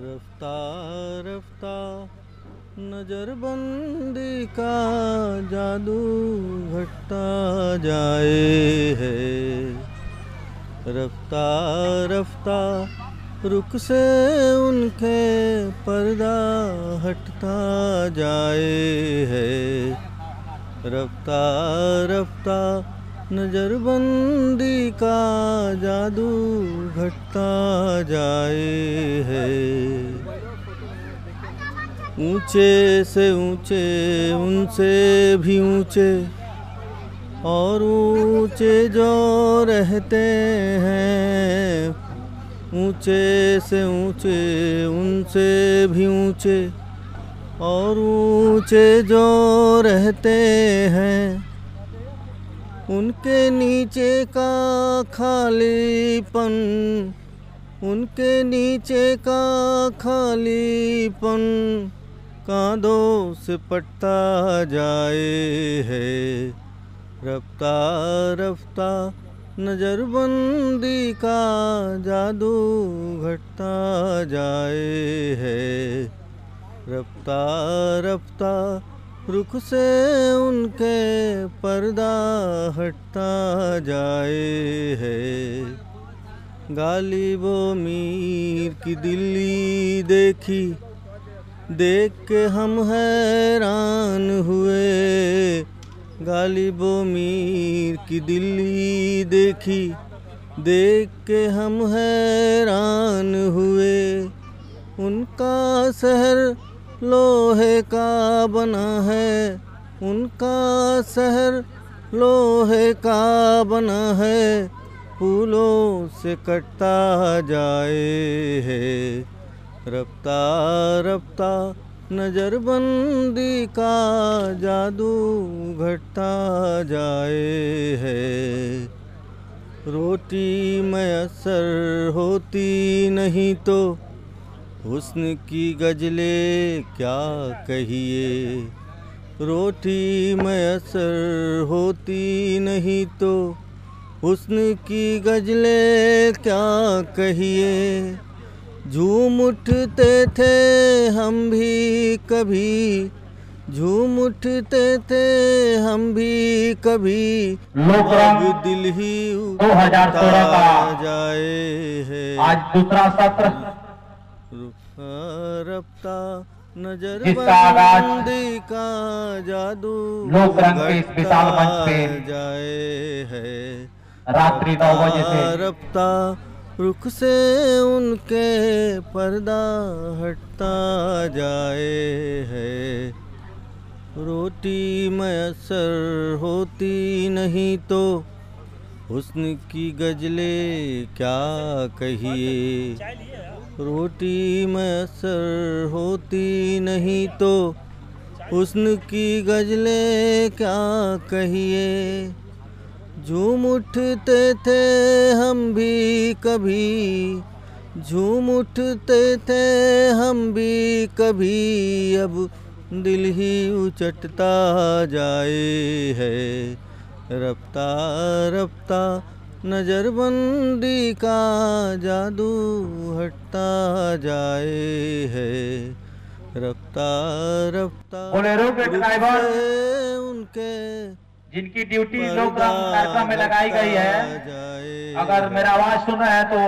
रफ्ता रफ्ता, नजरबंदी का जादू घटता जाए है। रफ्ता रफ्ता, रुख से उनके पर्दा हटता जाए है। रफ्ता रफ्ता, नजरबंदी का जादू घटता जाए है। ऊँचे से ऊँचे, उनसे भी ऊँचे और ऊँचे जो रहते हैं, ऊँचे से ऊँचे, उनसे भी ऊँचे और ऊँचे जो रहते हैं, उनके नीचे का खालीपन, उनके नीचे का खालीपन कांधों से पटता जाए है। रफ्ता रफ्ता नजरबंदी का जादू घटता जाए है। रफ्ता रफ्ता रुख से उनके पर्दा हटता जाए है। गालिबो मीर की दिल्ली देखी देख के हम हैरान हुए। गालिबो मीर की दिल्ली देखी। देख के हम हैरान हुए। उनका शहर लोहे का बना है। उनका शहर लोहे का बना है। फूलों से कटता जाए है। रफ्ता रफ्ता, नजरबंदी का जादू घटता जाए है। रोटी मैसर होती नहीं तो हुस्न की गजले क्या कहिए। रोटी मैसर होती नहीं तो हुस्न की गजले क्या कहिए। झूम उठते थे हम भी कभी झूम उठते थे हम भी कभी। अब दिल ही 2016 का जाए है। आज दूसरा सत्र। रफ्ता नज़र बंदी का जादू लोक रंग के इस विशाल मंच पे जाए है। रात्रि नौ बजे से रफ्ता रुख से उनके पर्दा हटता जाए है। रोटी मैसर होती नहीं तो हुस्न की गजले क्या कहिए? रोटी मैसर होती नहीं तो हुस्न की गजले क्या कहिए? झूम उठते थे हम भी कभी झूम उठते थे हम भी कभी अब दिल ही उचटता जाए है। रफ्ता रफ्ता नजरबंदी का जादू हटता जाए है। रफ्ता रफ्ता उनके जिनकी ड्यूटी लोक कार्यक्रम में लगाई गई है। अगर मेरा आवाज़ सुन रहे हैं तो